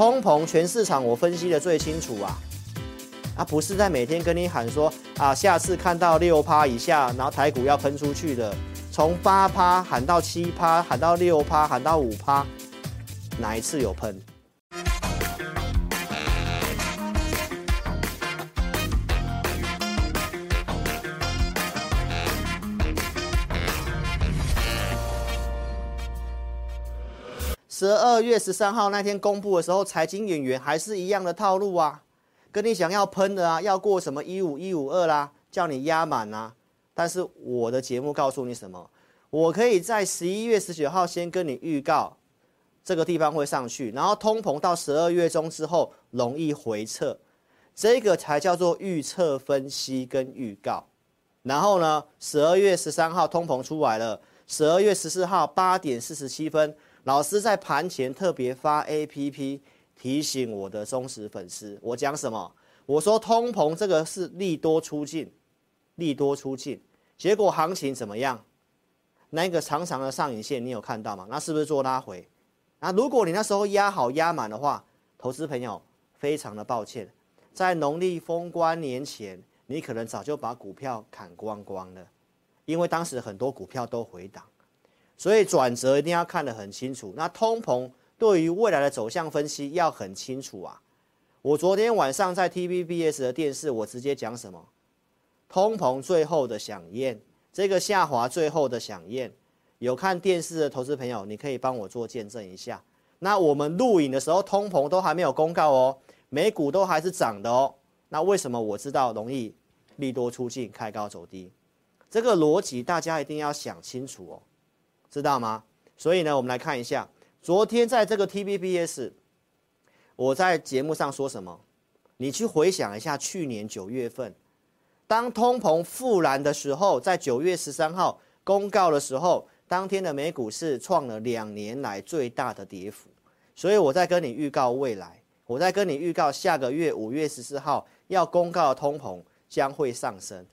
通膨全市场我分析的最清楚啊，啊不是在每天跟你喊说啊，下次看到六趴以下，然后台股要喷出去的，从八趴喊到七趴，喊到六趴，喊到五趴，哪一次有喷？十二月十三号那天公布的时候，财经演员还是一样的套路啊，跟你想要喷的啊，要过什么一五一五二啦，叫你压满啊。但是我的节目告诉你什么？我可以在十一月十九号先跟你预告这个地方会上去，然后通膨到十二月中之后容易回撤，这个才叫做预测分析跟预告。然后呢，十二月十三号通膨出来了，十二月十四号八点四十七分。老师在盘前特别发 APP 提醒我的忠实粉丝，我讲什么？我说通膨这个是利多出尽，利多出尽，结果行情怎么样？那个长长的上影线你有看到吗？那是不是做拉回？那如果你那时候压好压满的话，投资朋友非常的抱歉，在农历封关年前，你可能早就把股票砍光光了，因为当时很多股票都回档。所以转折一定要看得很清楚。那通膨对于未来的走向分析要很清楚啊。我昨天晚上在 TVBS 的电视，我直接讲什么？通膨最后的饗宴，这个下滑最后的饗宴。有看电视的投资朋友，你可以帮我做见证一下。那我们录影的时候，通膨都还没有公告哦，美股都还是涨的哦。那为什么我知道容易利多出尽，开高走低？这个逻辑大家一定要想清楚哦。知道吗？所以呢，我们来看一下，昨天在这个 TVBS，我在节目上说什么？你去回想一下，去年九月份，当通膨复燃的时候，在九月十三号公告的时候，当天的美股是创了两年来最大的跌幅。所以我在跟你预告未来，我在跟你预告下个月五月十四号要公告的通膨将会上升。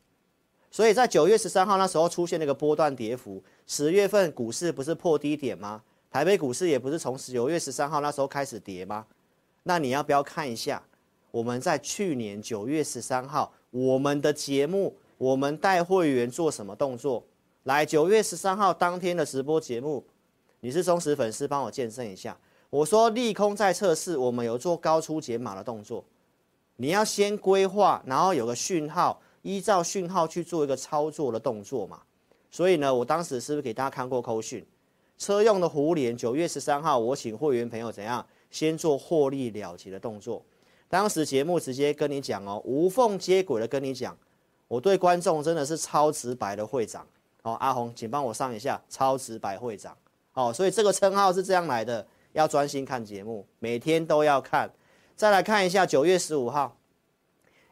所以在九月十三号那时候出现那个波段跌幅，十月份股市不是破低点吗？台北股市也不是从九月十三号那时候开始跌吗？那你要不要看一下我们在去年九月十三号我们的节目，我们带会员做什么动作？来，九月十三号当天的直播节目，你是忠实粉丝，帮我见证一下。我说利空在测试，我们有做高出解码的动作，你要先规划，然后有个讯号。依照讯号去做一个操作的动作嘛，所以呢，我当时是不是给大家看过扣讯？车用的胡联九月十三号，我请会员朋友怎样先做获利了结的动作。当时节目直接跟你讲哦，无缝接轨的跟你讲，我对观众真的是超直白的会长哦。阿红，请帮我上一下超直白会长哦。所以这个称号是这样来的，要专心看节目，每天都要看。再来看一下九月十五号。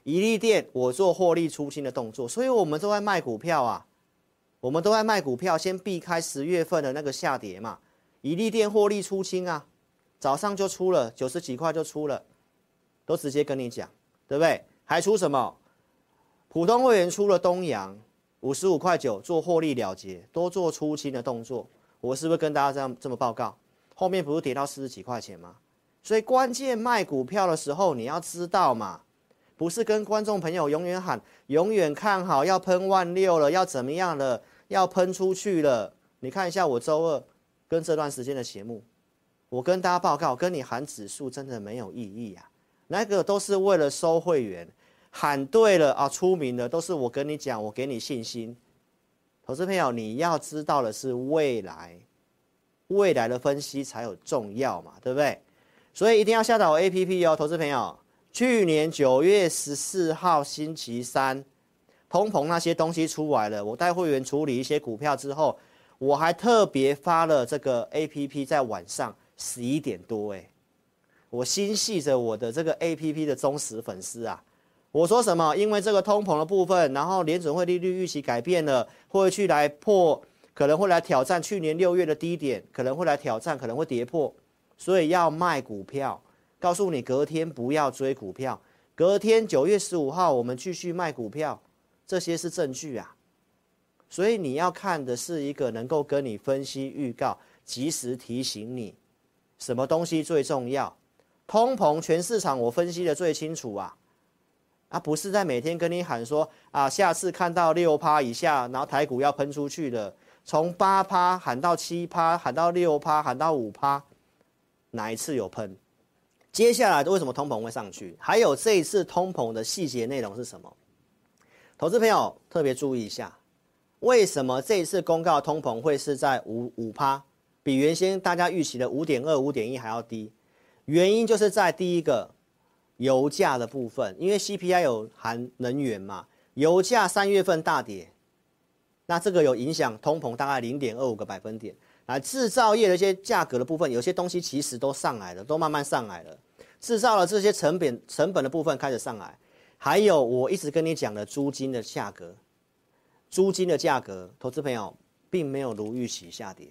一利店，我做获利出清的动作，所以我们都在卖股票啊，我们都在卖股票，先避开十月份的那个下跌嘛。一利店获利出清啊，早上就出了九十几块就出了，都直接跟你讲，对不对？还出什么？普通会员出了东阳五十五块九做获利了结，多做出清的动作，我是不是跟大家这样这么报告？后面不是跌到四十几块钱吗？所以关键卖股票的时候，你要知道嘛。不是跟观众朋友永远喊，永远看好要喷万六了，要怎么样了，要喷出去了。你看一下我周二跟这段时间的节目，我跟大家报告，跟你喊指数真的没有意义啊。那个都是为了收会员，喊对了啊，出名的都是我跟你讲，我给你信心。投资朋友，你要知道的是未来，未来的分析才有重要嘛，对不对？所以一定要下载我 APP 哦，投资朋友。去年九月十四号星期三，通膨那些东西出来了，我带会员处理一些股票之后，我还特别发了这个 APP 在晚上十一点多，哎，我心系着我的这个 APP 的忠实粉丝啊，我说什么？因为这个通膨的部分，然后联准会利率预期改变了，会去来破，可能会来挑战去年六月的低点，可能会来挑战，可能会跌破，所以要卖股票。告诉你，隔天不要追股票。隔天九月十五号，我们继续卖股票，这些是证据啊。所以你要看的是一个能够跟你分析、预告、及时提醒你什么东西最重要。通膨全市场我分析的最清楚啊，啊不是在每天跟你喊说啊，下次看到六趴以下，然后台股要喷出去了，从八趴喊到七趴，喊到六趴，喊到五趴，哪一次有喷？接下来为什么通膨会上去？还有这一次通膨的细节内容是什么？投资朋友特别注意一下，为什么这一次公告通膨会是在五五趴，比原先大家预期的五点二、五点一还要低？原因就是在第一个油价的部分，因为 CPI 有含能源嘛，油价三月份大跌，那这个有影响通膨大概零点二五个百分点。来制造业的一些价格的部分，有些东西其实都上来了，都慢慢上来了。制造了这些成本成本的部分开始上来，还有我一直跟你讲的租金的价格，租金的价格，投资朋友并没有如预期下跌。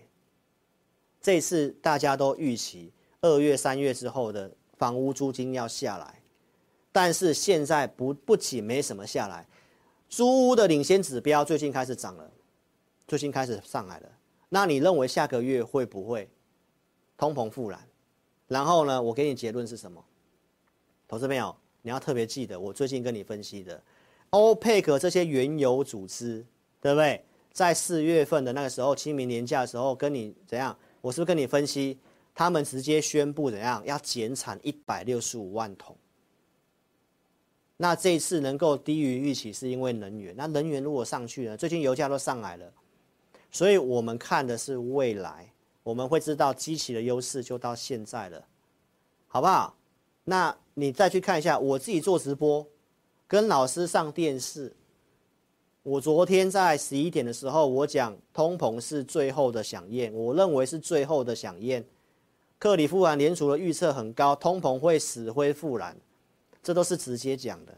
这次大家都预期二月、三月之后的房屋租金要下来，但是现在不不仅没什么下来，租屋的领先指标最近开始涨了，最近开始上来了。那你认为下个月会不会通膨复燃？然后呢，我给你结论是什么？投资朋友，你要特别记得我最近跟你分析的，OPEC 这些原油组织，对不对？在四月份的那个时候，清明年假的时候，跟你怎样？我是不是跟你分析，他们直接宣布怎样要减产一百六十五万桶？那这一次能够低于预期，是因为能源。那能源如果上去了，最近油价都上来了，所以我们看的是未来。我们会知道机器的优势就到现在了，好不好？那你再去看一下，我自己做直播，跟老师上电视。我昨天在十一点的时候，我讲通膨是最后的响宴，我认为是最后的响宴。克里夫兰联储的预测很高，通膨会死灰复燃，这都是直接讲的。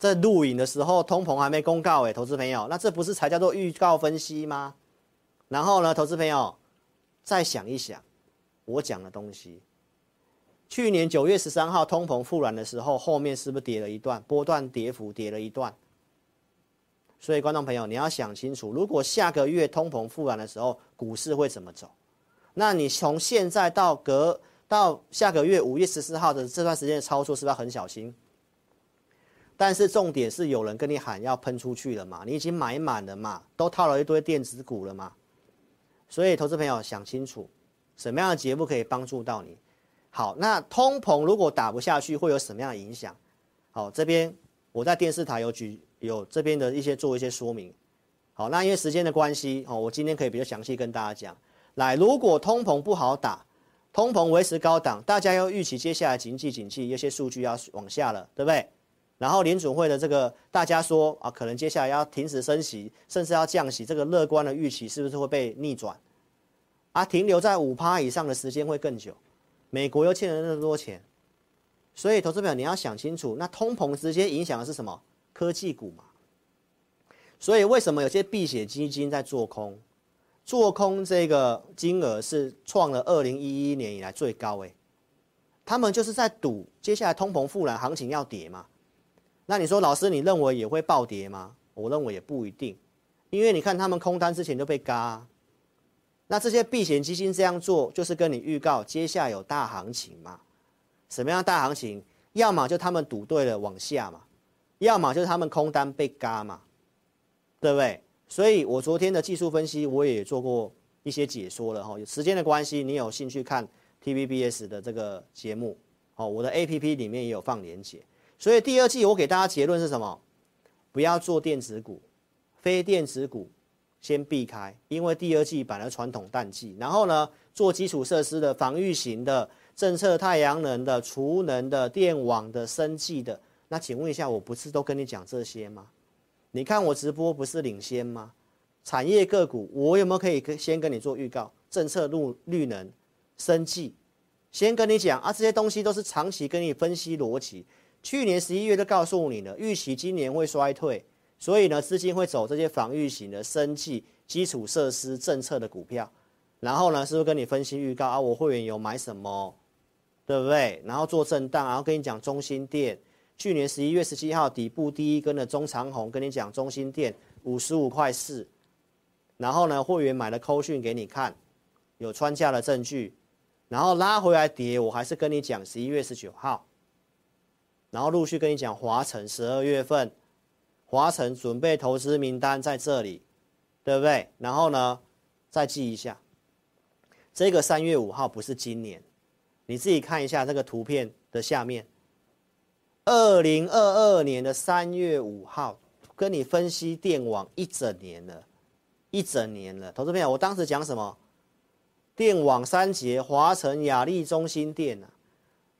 在录影的时候，通膨还没公告诶，投资朋友，那这不是才叫做预告分析吗？然后呢，投资朋友，再想一想，我讲的东西。去年九月十三号通膨复燃的时候，后面是不是跌了一段？波段跌幅跌了一段。所以，观众朋友，你要想清楚，如果下个月通膨复燃的时候，股市会怎么走？那你从现在到隔到下个月五月十四号的这段时间的操作，是不是要很小心？但是重点是，有人跟你喊要喷出去了嘛？你已经买满了嘛？都套了一堆电子股了嘛？所以，投资朋友想清楚，什么样的节目可以帮助到你？好，那通膨如果打不下去，会有什么样的影响？好，这边我在电视台有举有这边的一些做一些说明。好，那因为时间的关系，哦，我今天可以比较详细跟大家讲。来，如果通膨不好打，通膨维持高档，大家要预期接下来经济景气有些数据要往下了，对不对？然后联准会的这个大家说啊，可能接下来要停止升息，甚至要降息，这个乐观的预期是不是会被逆转？啊，停留在五趴以上的时间会更久。美国又欠了那么多钱，所以投资朋友你要想清楚，那通膨直接影响的是什么？科技股嘛。所以为什么有些避险基金在做空？做空这个金额是创了二零一一年以来最高诶。他们就是在赌接下来通膨复燃，行情要跌嘛。那你说，老师，你认为也会暴跌吗？我认为也不一定，因为你看他们空单之前就被嘎。那这些避险基金这样做，就是跟你预告接下有大行情嘛？什么样大行情？要么就他们赌对了往下嘛，要么就是他们空单被嘎嘛，对不对？所以我昨天的技术分析我也做过一些解说了哈。有时间的关系，你有兴趣看 TVBS 的这个节目哦，我的 APP 里面也有放连结。所以第二季我给大家结论是什么？不要做电子股，非电子股先避开，因为第二季本来传统淡季。然后呢，做基础设施的、防御型的、政策太阳能的、储能的、电网的、生计的。那请问一下，我不是都跟你讲这些吗？你看我直播不是领先吗？产业个股我有没有可以先跟你做预告？政策绿绿能、生计，先跟你讲啊，这些东西都是长期跟你分析逻辑。去年十一月就告诉你了，预期今年会衰退，所以呢，资金会走这些防御型的、生计、基础设施政策的股票。然后呢，是不是跟你分析预告啊？我会员有买什么，对不对？然后做震荡，然后跟你讲中心店，去年十一月十七号底部第一根的中长红，跟你讲中心店五十五块四。然后呢，会员买了扣讯给你看，有穿价的证据。然后拉回来跌，我还是跟你讲十一月十九号，然后陆续跟你讲华城十二月份，华城准备投资名单在这里，对不对？然后呢，再记一下，这个三月五号不是今年，你自己看一下这个图片的下面，二零二二年的三月五号，跟你分析电网一整年了，一整年了，投资朋友，我当时讲什么？电网三杰，华城、亚力、中心电啊，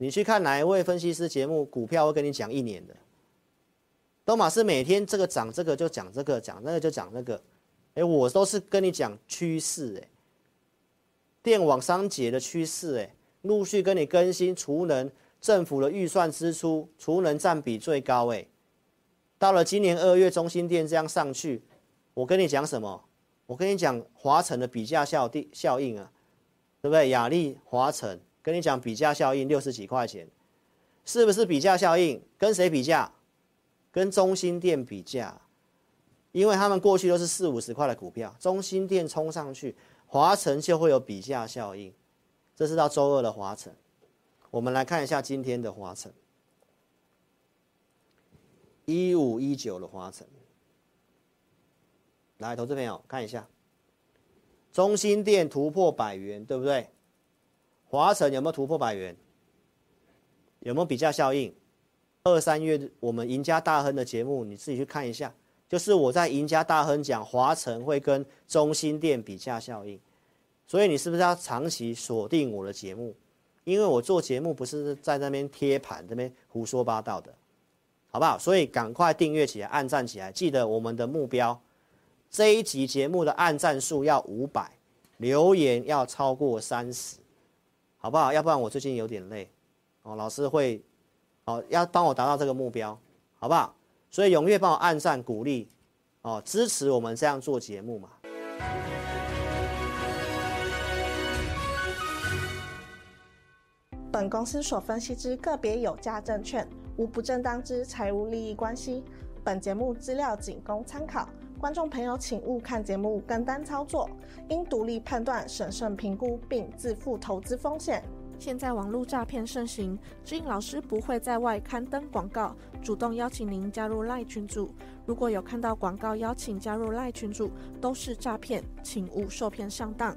你去看哪一位分析师节目，股票会跟你讲一年的，都马是每天这个涨这个就讲这个，讲那个就讲那个，哎，我都是跟你讲趋势，哎，电网三杰的趋势，哎，陆续跟你更新储能，政府的预算支出，储能占比最高，哎，到了今年二月，中心电这样上去，我跟你讲什么？我跟你讲华城的比价效地效应啊。对不对？雅丽、华城，跟你讲比价效应六十几块钱，是不是比价效应？跟谁比价？跟中心店比价，因为他们过去都是四五十块的股票，中心店冲上去，华城就会有比价效应。这是到周二的华城，我们来看一下今天的华城，一五一九的华城，来，投资朋友看一下。中心店突破百元，对不对？华城有没有突破百元？有没有比价效应？二三月我们赢家大亨的节目，你自己去看一下。就是我在赢家大亨讲华城会跟中心店比价效应，所以你是不是要长期锁定我的节目？因为我做节目不是在那边贴盘，这边胡说八道的，好不好？所以赶快订阅起来，按赞起来，记得我们的目标。这一集节目的按赞数要五百，留言要超过三十，好不好？要不然我最近有点累，哦，老师会，哦，要帮我达到这个目标，好不好？所以踊跃帮我按赞鼓励，哦，支持我们这样做节目嘛。本公司所分析之个别有价证券，无不正当之财务利益关系。本节目资料仅供参考。观众朋友，请勿看节目跟单操作，应独立判断、审慎评估并自负投资风险。现在网络诈骗盛行，志颖老师不会在外刊登广告，主动邀请您加入赖群组。如果有看到广告邀请加入赖群组，都是诈骗，请勿受骗上当。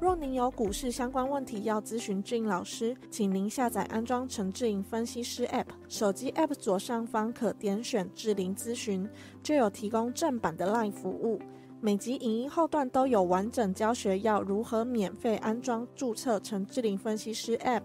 若您有股市相关问题要咨询志颖老师，请您下载安装陈志颖分析师 App，手机 App 左上方可点选志玲咨询，就有提供正版的 LINE 服务。每集影音后段都有完整教学，要如何免费安装注册陈志玲分析师 App。